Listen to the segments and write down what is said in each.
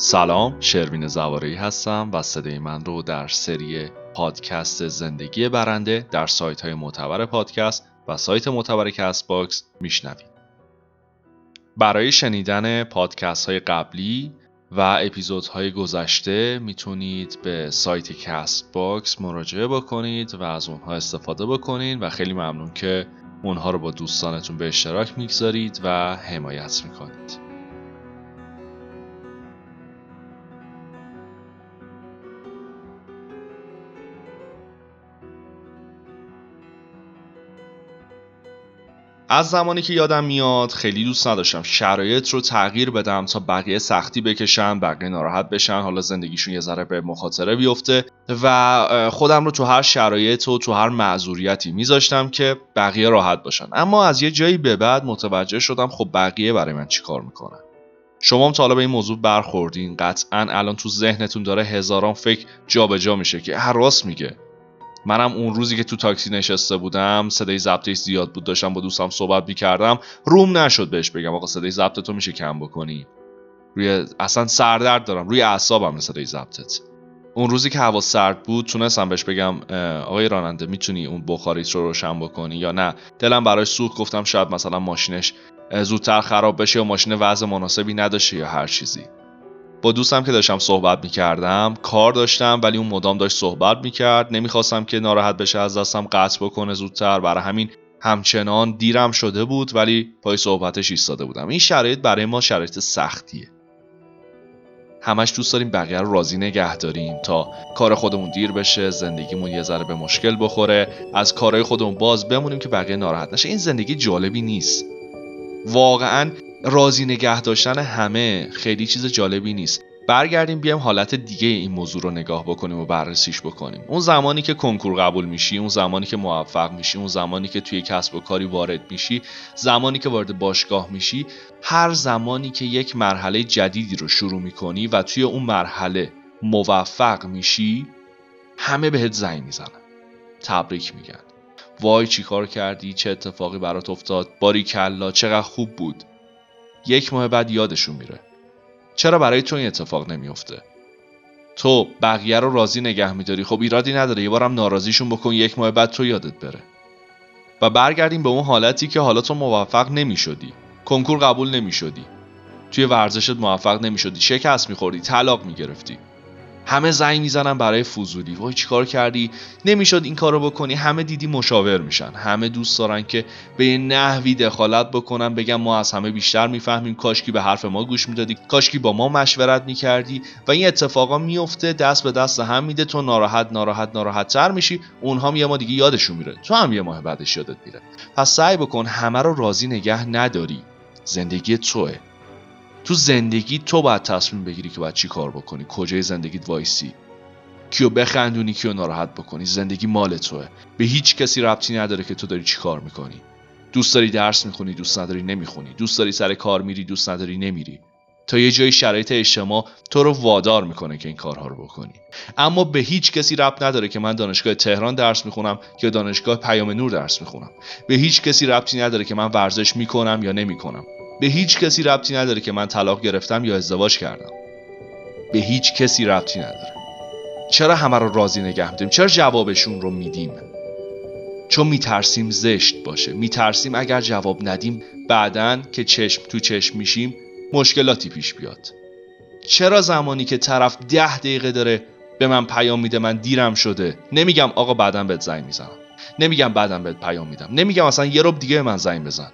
سلام شروین زواری هستم و صدای من رو در سری پادکست زندگی برنده در سایت های معتبر پادکست و سایت معتبر کست باکس میشنوید. برای شنیدن پادکست های قبلی و اپیزودهای گذشته می‌تونید به سایت کست باکس مراجعه بکنید و از اونها استفاده بکنید و خیلی ممنون که اونها رو با دوستانتون به اشتراک می‌گذارید و حمایت می‌کنید. از زمانی که یادم میاد خیلی دوست نداشتم شرایط رو تغییر بدم تا بقیه سختی بکشن بقیه ناراحت بشن حالا زندگیشون یه ذره به مخاطره بیفته و خودم رو تو هر شرایط و تو هر معذوریتی میذاشتم که بقیه راحت باشن. اما از یه جایی به بعد متوجه شدم خب بقیه برای من چیکار می‌کنن؟ شما هم تا به این موضوع برخوردین؟ قطعا الان تو ذهنتون داره هزاران فکر جابجا جا میشه که هر راست میگه. منم اون روزی که تو تاکسی نشسته بودم صدای ضبطش زیاد بود. داشتم با دوستم صحبت می‌کردم. روم نشد بهش بگم. آقا صدای ضبط تو میشه کم بکنی. روی اصلا سردرد دارم. روی اعصابم صدای ضبطت. اون روزی که هوا سرد بود تونستم بهش بگم آقای راننده می‌تونی اون بخاریت رو روشن بکنی یا نه؟ دلم برای سوخت. گفتم شاید مثلا ماشینش زودتر خراب بشه یا ماشین وضع مناسبی نداشته یا هر چیزی. با دوستم که داشتم صحبت می‌کردم کار داشتم ولی اون مدام داشت صحبت می‌کرد. نمی‌خواستم که ناراحت بشه از دستم قطع بکنه زودتر. برای همین همچنان دیرم شده بود ولی پای صحبتش ایستاده بودم. این شرایط برای ما شرایط سختیه. همش دوست داریم بقیه رو راضی نگه داریم تا کار خودمون دیر بشه زندگیمون یه ذره به مشکل بخوره. از کارهای خودمون باز بمونیم که بقیه ناراحت نشه. این زندگی جالبی نیست. واقعا راضی نگه داشتن همه خیلی چیز جالبی نیست. برگردیم بیایم حالت دیگه این موضوع رو نگاه بکنیم و بررسیش بکنیم. اون زمانی که کنکور قبول میشی اون زمانی که موفق میشی اون زمانی که توی کسب و کاری وارد میشی زمانی که وارد باشگاه میشی هر زمانی که یک مرحله جدیدی رو شروع می‌کنی و توی اون مرحله موفق میشی همه بهت زنگ می‌زنن. تبریک میگن. وای چیکار کردی؟ چه اتفاقی برات افتاد؟ باری کلا چقدر خوب بود. یک ماه بعد یادشون میره. چرا برای تو این اتفاق نمیافته؟ تو بقیه رو راضی نگه میداری؟ خب ایرادی نداره. یه بارم ناراضیشون بکن یک ماه بعد تو یادت بره. و برگردیم به اون حالتی که حالا تو موفق نمی‌شدی. کنکور قبول نمی‌شدی. توی ورزشت موفق نمی‌شدی. شکست میخوردی طلاق می‌گرفتی. همه زنگ می‌زنن برای فضولی. وای چیکار کردی؟ نمی‌شد این کارو بکنی. همه دیدی مشاور میشن. همه دوست دارن که به یه نحوی دخالت بکنن بگن ما از همه بیشتر می‌فهمیم. کاشکی به حرف ما گوش می‌دادی. کاشکی با ما مشورت می‌کردی. و این اتفاقا میفته دست به دست هم میده. تو ناراحت ناراحت ناراحت تر میشی. اونها یه ما دیگه یادشون میره. تو هم یه ماه بعدش یادت میره. پس سعی بکن همه رو راضی نگه نداری. زندگی توه. تو زندگی تو باید تصمیم بگیری که باید چی کار بکنی. کجای زندگیت وایسی. کیو بخندونی کیو ناراحت بکنی. زندگی مال توه. به هیچ کسی ربطی نداره که تو داری چی کار می‌کنی. دوست داری درس می‌خونی دوست نداری نمی‌خونی. دوست داری سر کار میری دوست نداری نمیری. تا یه جای شرایط اجتماع تو رو وادار می‌کنه که این کارها رو بکنی. اما به هیچ کسی ربط نداره که من دانشگاه تهران درس می‌خونم یا دانشگاه پیام نور درس می‌خونم. به هیچ کسی ربطی نداره که من ورزش می‌کنم یا نمی‌کنم. به هیچ کسی ربطی نداره که من طلاق گرفتم یا ازدواج کردم. به هیچ کسی ربطی نداره. چرا همه رو راضی نگه میدیم چرا جوابشون رو میدیم؟ چون میترسیم زشت باشه. میترسیم اگر جواب ندیم بعدا که چشم تو چشم میشیم مشکلاتی پیش بیاد. چرا زمانی که طرف ده دقیقه داره به من پیام میده من دیرم شده؟ نمیگم آقا بعدا بهت زنگ می‌زنم. نمیگم بعدا بهت پیام میدم. نمیگم اصلا یه رب دیگه به من زنگ بزن.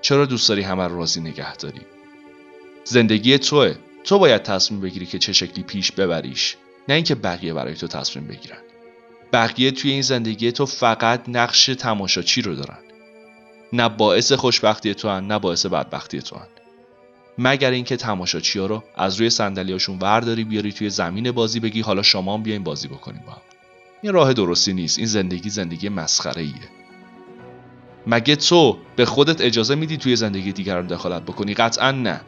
چرا دوست داری همه رو راضی نگه داری؟ زندگی توه. تو باید تصمیم بگیری که چه شکلی پیش ببریش نه اینکه بقیه برای تو تصمیم بگیرن. بقیه توی این زندگی تو فقط نقش تماشاچی رو دارن. نه باعث خوشبختی تو هن نه باعث بدبختی تو هن. مگر اینکه تماشاچی ها رو از روی صندلیاشون ورداری بیاری توی زمین بازی بگی حالا شما هم بیاین بازی بکنیم با هم. این راه درستی نیست. این زندگی زندگی مسخره ایه مگه تو به خودت اجازه میدی توی زندگی دیگران دخالت بکنی؟ قطعا نه.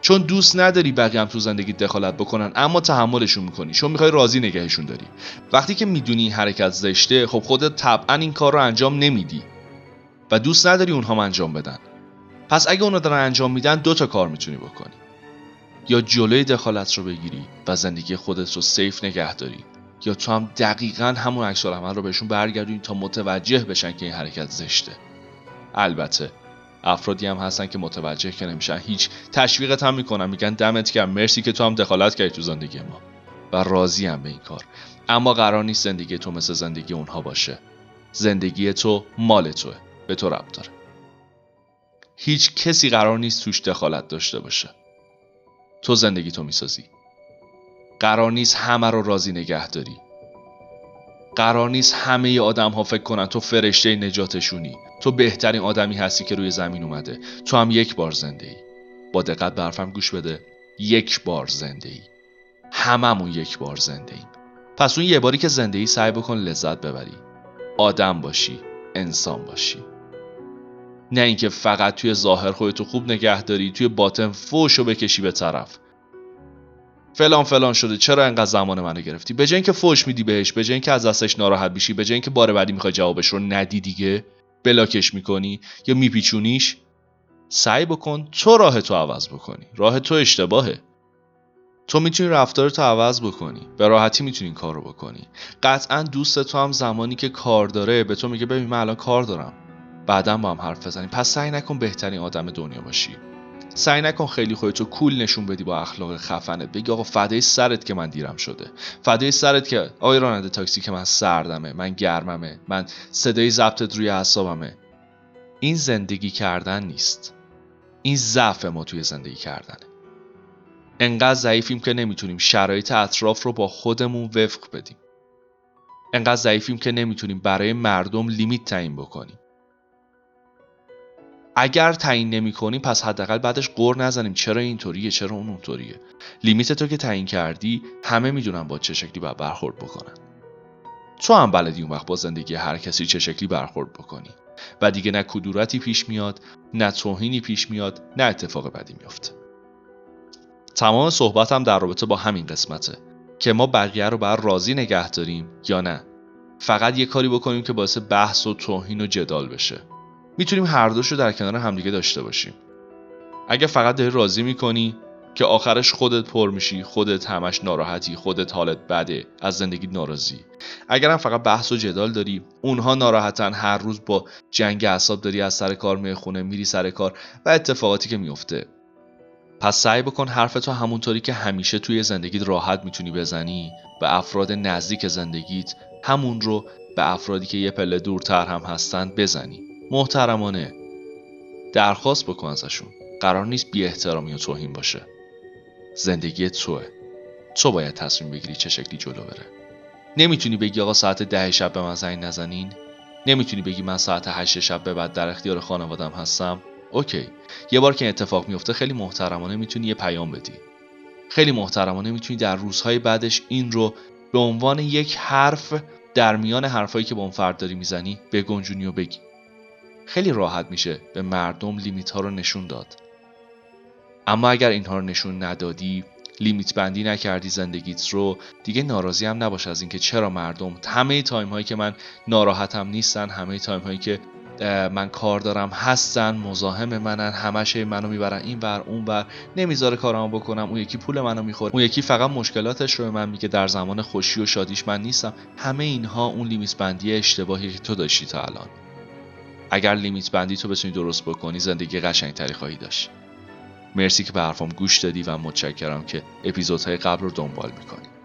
چون دوست نداری بقیه هم تو زندگی دخالت بکنن اما تحملشون می‌کنی. چون می‌خوای راضی نگهشون داری. وقتی که می‌دونی حرکت زشته خب خودت طبعا این کار رو انجام نمیدی و دوست نداری اونها انجام بدن. پس اگه اونا دارن انجام میدن دو تا کار می‌تونی بکنی. یا جلوی دخالت رو بگیری و زندگی خودت رو سیف نگه داری. یا تو هم دقیقا همون عکس عمل رو بهشون برگردونی تا متوجه بشن که این حرکت زشته. البته افرادی هم هستن که متوجه که نمیشن. هیچ تشویقت هم می‌کنن. میگن دمت گرم. مرسی که تو هم دخالت کردی تو زندگی ما. و راضی هم به این کار. اما قرار نیست زندگی تو مثل زندگی اونها باشه. زندگی تو مال توه. به تو ربط داره. هیچ کسی قرار نیست توش دخالت داشته باشه. تو زندگی تو می‌سازی. قرار نیست همه رو راضی نگه داری. قرار نیست همه آدم ها فکر کنن تو فرشته نجاتشونی. تو بهترین آدمی هستی که روی زمین اومده. تو هم یک بار زنده ای. با دقت برفم گوش بده. یک بار زنده ای. هممون یک بار زنده ایم. پس اون یه باری که زنده ای سعی بکن لذت ببری. آدم باشی انسان باشی. نه اینکه فقط توی ظاهر خودتو خوب نگه داری توی باطن فوشو بکشی به طرف. فلان فلان شده چرا انقدر زمان منو گرفتی؟ به جای اینکه فوش میدی بهش به جای اینکه از دستش ناراحت بشی به جای اینکه بار بعدی می‌خوای جوابش رو ندی دیگه بلاکش می‌کنی یا میپیچونیش سعی بکن تو راه تو عوض بکنی. راه تو اشتباهه. تو می‌تونی رفتار تو عوض بکنی. به راحتی می‌تونی این کار رو بکنی. قطعا دوست تو هم زمانی که کار داره به تو میگه ببین من الان کار دارم. بعدا با هم حرف بزنیم. پس سعی نکن بهترین آدم دنیا باشی. سعی نکن خیلی خودتو کول نشون بدی با اخلاق خفنت بگی آقا فدای سرت که من دیرم شده. فدای سرت که آقای راننده تاکسی که من سردمه من گرممه من صدای ضبطت روی اعصابمه. این زندگی کردن نیست. این ضعف ما توی زندگی کردنه. انقدر ضعیفیم که نمی‌تونیم شرایط اطراف رو با خودمون وفق بدیم. انقدر ضعیفیم که نمی‌تونیم برای مردم لیمیت تعیین بکنیم. اگر تعیین نمی کنیم پس حداقل بعدش قور نزنیم. چرا اینطوریه؟ چرا اون اونطوریه؟ لیمیت تو که تعیین کردی همه می‌دونن با چه شکلی باید برخورد بکنن. تو هم بلدی اون وقت با زندگی هر کسی چه شکلی برخورد بکنی. و دیگه نه کدورتی پیش میاد نه توهینی پیش میاد نه اتفاق بدی میفته تمام صحبتم در رابطه با همین قسمته. که ما بقیه رو بر راضی نگه داریم یا نه. فقط یه کاری بکنیم که باعث بحث و توهین و جدال بشه. می‌تونیم هر دوش رو در کنار همدیگه داشته باشیم. اگه فقط داری راضی می‌کنی که آخرش خودت پر میشی خودت همش ناراحتی خودت حالت بده از زندگی ناراضی. اگرم فقط بحث و جدال داری اونها ناراحتن هر روز با جنگ اعصاب داری از سر کار می خونه میری سر کار و اتفاقاتی که میفته پس سعی بکن حرفتو همونطوری که همیشه توی زندگیت راحت می‌تونی بزنی به افراد نزدیک زندگیت همون رو به افرادی که یه پله دورتر هم هستن بزنی. محترمانه. درخواست بکن ازشون. قرار نیست بی احترامی و توهین باشه. زندگی توه. تو باید تصمیم بگیری چه شکلی جلو بره. نمی‌تونی بگی آقا ساعت ده شب به من زنگ نزنین. نمی‌تونی بگی من ساعت هشت شب به بعد در اختیار خانوادم هستم. Okay. یه بار که اتفاق میفته خیلی محترمانه می‌تونی یه پیام بدی. خیلی محترمانه می‌تونی در روزهای بعدش این رو به عنوان یک حرف در میان حرفایی که با اون فرد داری می‌زنی بگنجونی و بگی. خیلی راحت میشه به مردم limit ها رو نشون داد. اما اگر اینها رو نشون ندادی limit بندی نکردی زندگیت رو دیگه ناراضی هم نباش از اینکه چرا مردم. همه time هایی که من ناراحتم نیستن همه time هایی که من کار دارم هستن مزاحم منن همش منو می‌برن این ور اون ور. نمی‌ذاره کارامو بکنم اون یکی پول منو می‌خوره اون یکی فقط مشکلاتش رو به من میگه در زمان خوشی و شادیش من نیستم. همه اینها اون limit بندی اشتباهی که تو داشتی تا الان. اگر limit بندی تو بتونی درست بکنی زندگی قشنگتری خواهی داشت. مرسی که به حرفم گوش دادی و متشکرم که اپیزودهای قبل رو دنبال می‌کنی.